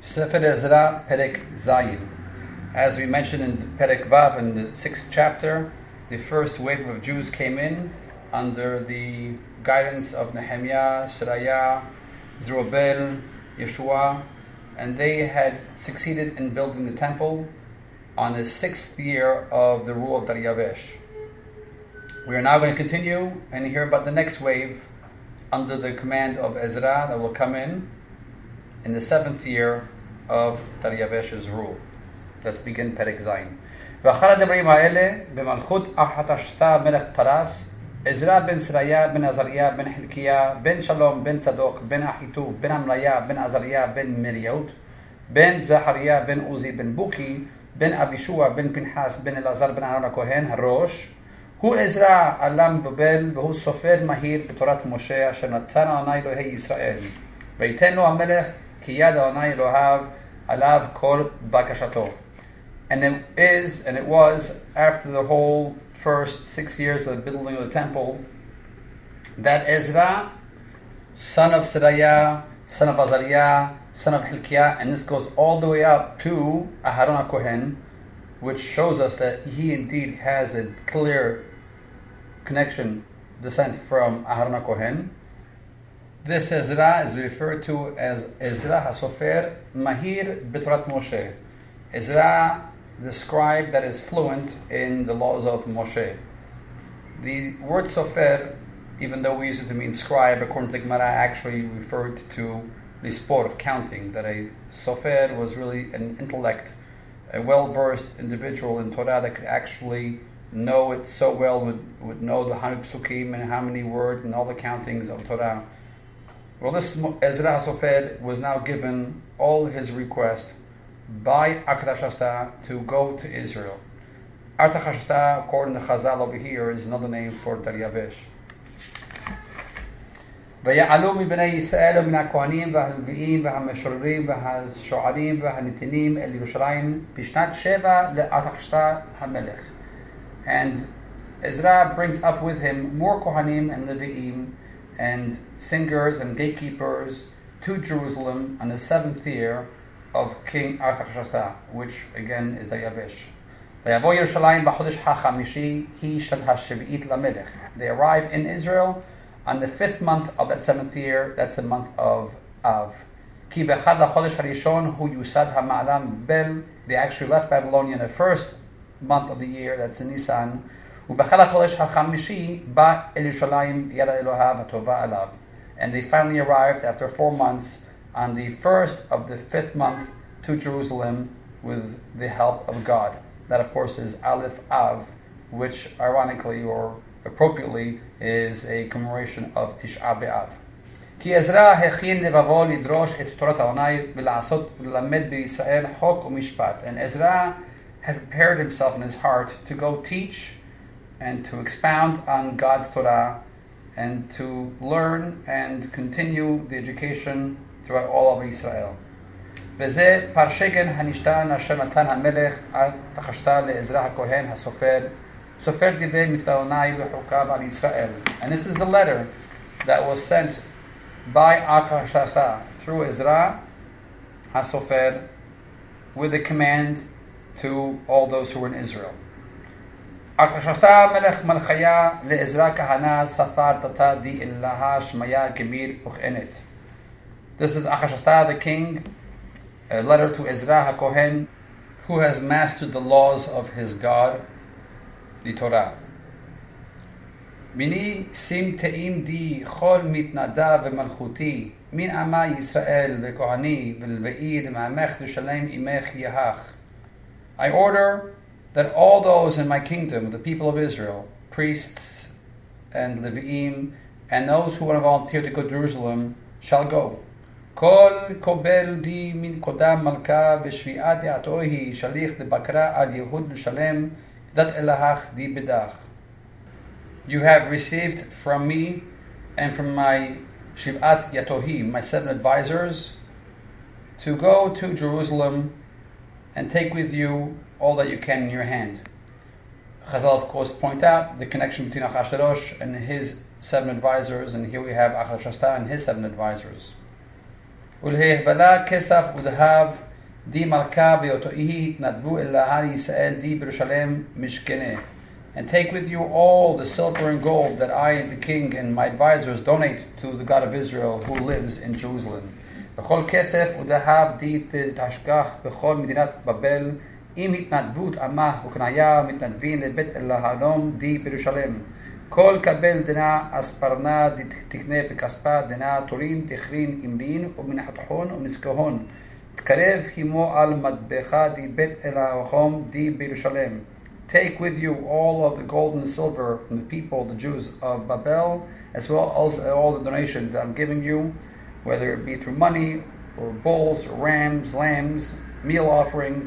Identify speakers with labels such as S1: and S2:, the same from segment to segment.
S1: Sefer Ezra, Perek Zayin. As we mentioned in Perek Vav in the sixth chapter, the first wave of Jews came in under the guidance of Nehemiah, Seraya, Zerubbabel, Yeshua, and they had succeeded in building the temple on the sixth year of the rule of Daryavesh. We are now going to continue and hear about the next wave under the command of Ezra that will come in in the seventh year of Daryavesh's rule. Let's begin Perek Zayin. ואחר הדברים האלה, במלכות אחתשתה מלך פרס, עזרא בן סריה בן עזריה בן חלקיה בן שלום בן צדוק בן אחיטוב בן עמליה בן עזריה בן מריעות בן זכריה בן עוזי בן בוקי בן אבישוע בן פנחס בן אלעזר בן אהרון הכהן הראש הוא עזרא עלם בבל והוא סופר מהיר בתורת משה אשר נתן אדוני אלוהי ישראל ויתן לו המלך כי יד אדוני אלוהיו עליו כל בקשתו And it is, and it was, after the whole first six years of the building of the temple, that Ezra, son of Seraya, son of Azariah, son of Hilkiah, and this goes all the way up to Aharon Kohen, which shows us that he indeed has a clear connection, descent from Aharon Kohen. This Ezra is referred to as Ezra HaSofer Mahir B'Torat Moshe. Ezra, the scribe that is fluent in the laws of Moshe. The word Sofer, even though we use it to mean scribe, according to the Gemara, actually referred to the sport, counting, that a Sofer was really an intellect, a well versed individual in Torah that could actually know it so well, would, would know the Hamid Psukim and how many words and all the countings of Torah. Well, this Ezra HaSofer was now given all his request by Artachshasta to go to Israel. Artachshasta, according to Chazal over here, is another name for Daryavesh. ויעלו מבני ישראל ומן הכהנים והלוויים והמשוררים והשוערים והנתינים אל ירושלים בשנת שבע לארתחשתה המלך. And Ezra brings up with him more Kohanim and Levi'im and singers and gatekeepers to Jerusalem on the seventh year of King Artaxerxes, which again is the Yavish. They arrive in Israel on the fifth month of that seventh year, that's the month of Av. They actually left Babylon in the first month of the year, that's in Nisan, ובאחד החודש החמישי בא אל ירושלים יד אלוהיו הטובה עליו. And they finally arrived after four months on the first of the fifth month to Jerusalem with the help of God. That, of course, is Aleph Av, which ironically or appropriately is a commemoration of Tisha B'Av. כי עזרא הכין לבבו לדרוש את תורת אדוני ולעשות וללמד בישראל חוק ומשפט. And Ezra had prepared himself in his heart to go teach and to expound on God's Torah and to learn and continue the education throughout all of Israel. וזה הנשתן אשר נתן המלך עד תחשתה לעזרא הכהן הסופר, סופר דברי וחוקיו על ישראל. And this is the letter that was sent by Artachshasta through Ezra HaSofer with the command to all those who were in Israel. This is Artachshasta the king, a letter to Ezra HaKohen, who has mastered the laws of his God, the Torah. Mini sim teim di chol mitnada v'malchuti min ama Yisrael v'kohani v'lvei d'mamech d'shalem imech yahach. I order that all those in my kingdom, the people of Israel, priests and Levi'im, and those who want to volunteer to go to Jerusalem, shall go. כל קובל די מן קודם מלכה בשביעת דעתו היא שליח לבקרה על יהוד לשלם דת אלהך די בדך. You have received from me and from my Shivat Yatohi, my seven advisors, to go to Jerusalem and take with you all that you can in your hand. Chazal, of course, point out the connection between Achashverosh and his seven advisors, and here we have Achashasta and his seven advisors. ולהבלה כסף ודהב די מלכה באותוהי התנדבו אל ההר ישראל די בירושלם משכנה. And take with you all the silver and gold that I, the king, and my advisors donate to the God of Israel who lives in Jerusalem. וכל כסף ודהב די תשכח בכל מדינת בבל עם התנדבות עמה וקניה מתנדבים לבית אלוהים די בירושלם. כל קבל דנה אספרנה תקנה בכספה דנה תורין תכרין אמרין ומנחתחון ומזכהון. תקרב הימו על מטבח די בית אלוהים די בירושלם. Take with you all of the gold and silver from the people, the Jews of Babel, as well as all the donations that I'm giving you, whether it be through money or bulls or rams, lambs, meal offerings,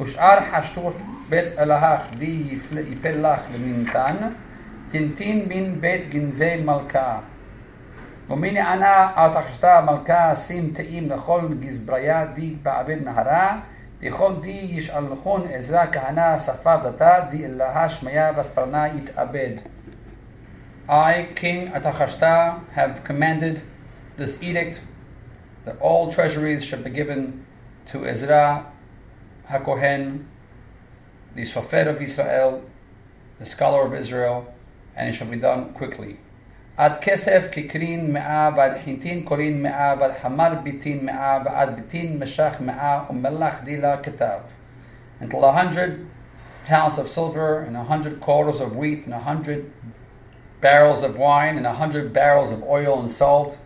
S1: ושאר חשטוף בית אלוהך די יפל לך למינתן, תנתין מן בית גנזי מלכה. ומן ענה על תחשתה מלכה שים תאים לכל גזבריה די בעבד נהרה, דכל די ישאלכון עזרא כהנא ספר דתה די אלוהה שמיה וספרנה יתאבד. I, King Atachashta, have commanded this edict that all treasuries should be given to Ezra HaKohen, the Sofer of Israel, the scholar of Israel, and it shall be done quickly. עד כסף כקרין מאה ועד חיטין קורין מאה ועד חמר ביטין מאה ועד ביטין משך מאה ומלח דילה כתב. Until a hundred talents of silver and a hundred quarters of wheat and a hundred barrels of wine and a hundred barrels of oil and salt,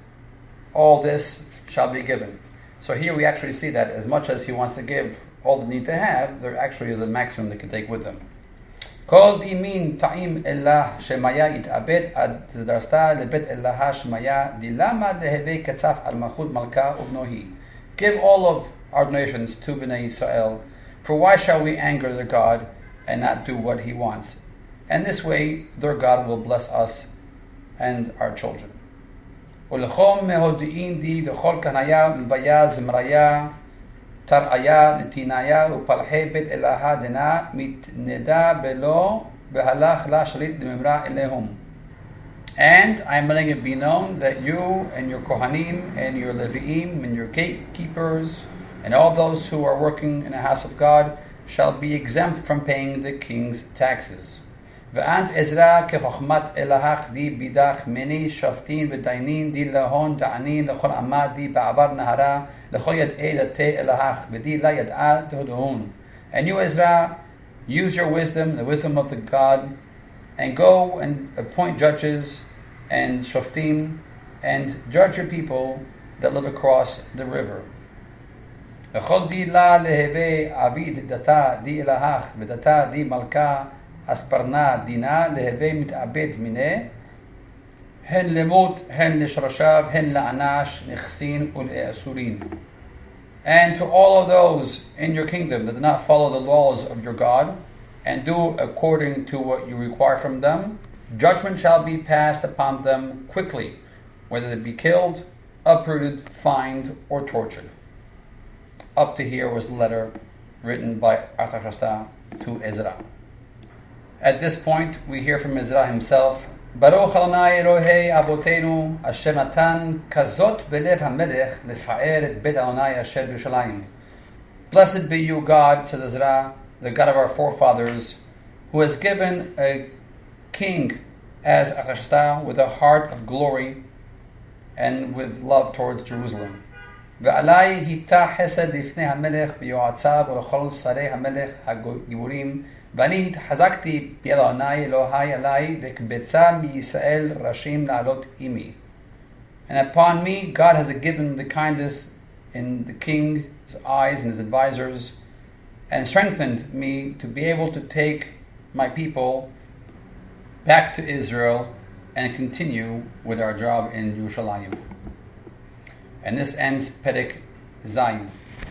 S1: all this shall be given. So here we actually see that as much as he wants to give all they need to have, there actually is a maximum they can take with them. כל דימין טעים אלה שמיה יתאבד עד דרסתה לבית אלוהה שמיה דילמה להווה קצף על מלכות מלכה ובנוהי. Give all of our donations to Bnei Israel, for why shall we anger their God and not do what he wants? And this way their God will bless us and our children. ולחום מהודיעין די לכל כהניה מלוויה זמריה תרעיה נתיניה ופלחי בית אלוהה דנה מתנדה בלא והלך לה שליט לממרה אליהם. And I am letting it be known that you and your Kohanim and your Leviim and your gatekeepers and all those who are working in the house of God shall be exempt from paying the king's taxes. ואנט עזרא כחוכמת אלהך די בידך מני שופטין ודיינין די להון דענין לכל עמה די בעבר נהרה לכל ידעי דתי אלהך ודי לה ידעה תהודהון. And you Ezra, use your wisdom, the wisdom of the God, and go and appoint judges and shoftim and judge your people that live across the river. וכל די לה להווה עביד דתה די אלהך ודתה די מלכה אספרנה דינה להווה מתאבד מיניה, הן למות, הן לשרשיו, הן לאנש, נכסין ולאסורין. And to all of those in your kingdom that do not follow the laws of your God, and do according to what you require from them, judgment shall be passed upon them quickly, whether they be killed, uprooted, fined, or tortured. Up to here was a letter written by Artachshasta to Ezra. At this point, we hear from Ezra himself ברוך אדוני אלוהי אבותינו, אשר נתן כזאת בלב המלך לפאר את בית אדוני אשר בירושלים. Blessed be you, God, says Ezra, the God of our forefathers, who has given a king as Achashta with a heart of glory and with love towards Jerusalem. ועלי היטה חסד לפני המלך ויועציו ולכל שרי המלך הגיבורים ואני התחזקתי אלוהי עלי, וקבצה מישראל ראשים לעלות עמי. And upon me God has given the kindness in the king's eyes and his advisers, and strengthened me to be able to take my people back to Israel and continue with our job in Yerushalayim. And this ends Perek Zayin.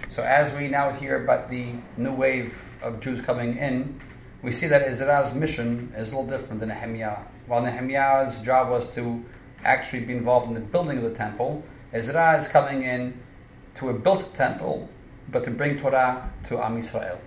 S1: So as we now hear about the new wave of Jews coming in, we see that Ezra's mission is a little different than Nehemiah. While Nehemiah's job was to actually be involved in the building of the temple, Ezra is coming in to a built temple, but to bring Torah to Am Yisrael.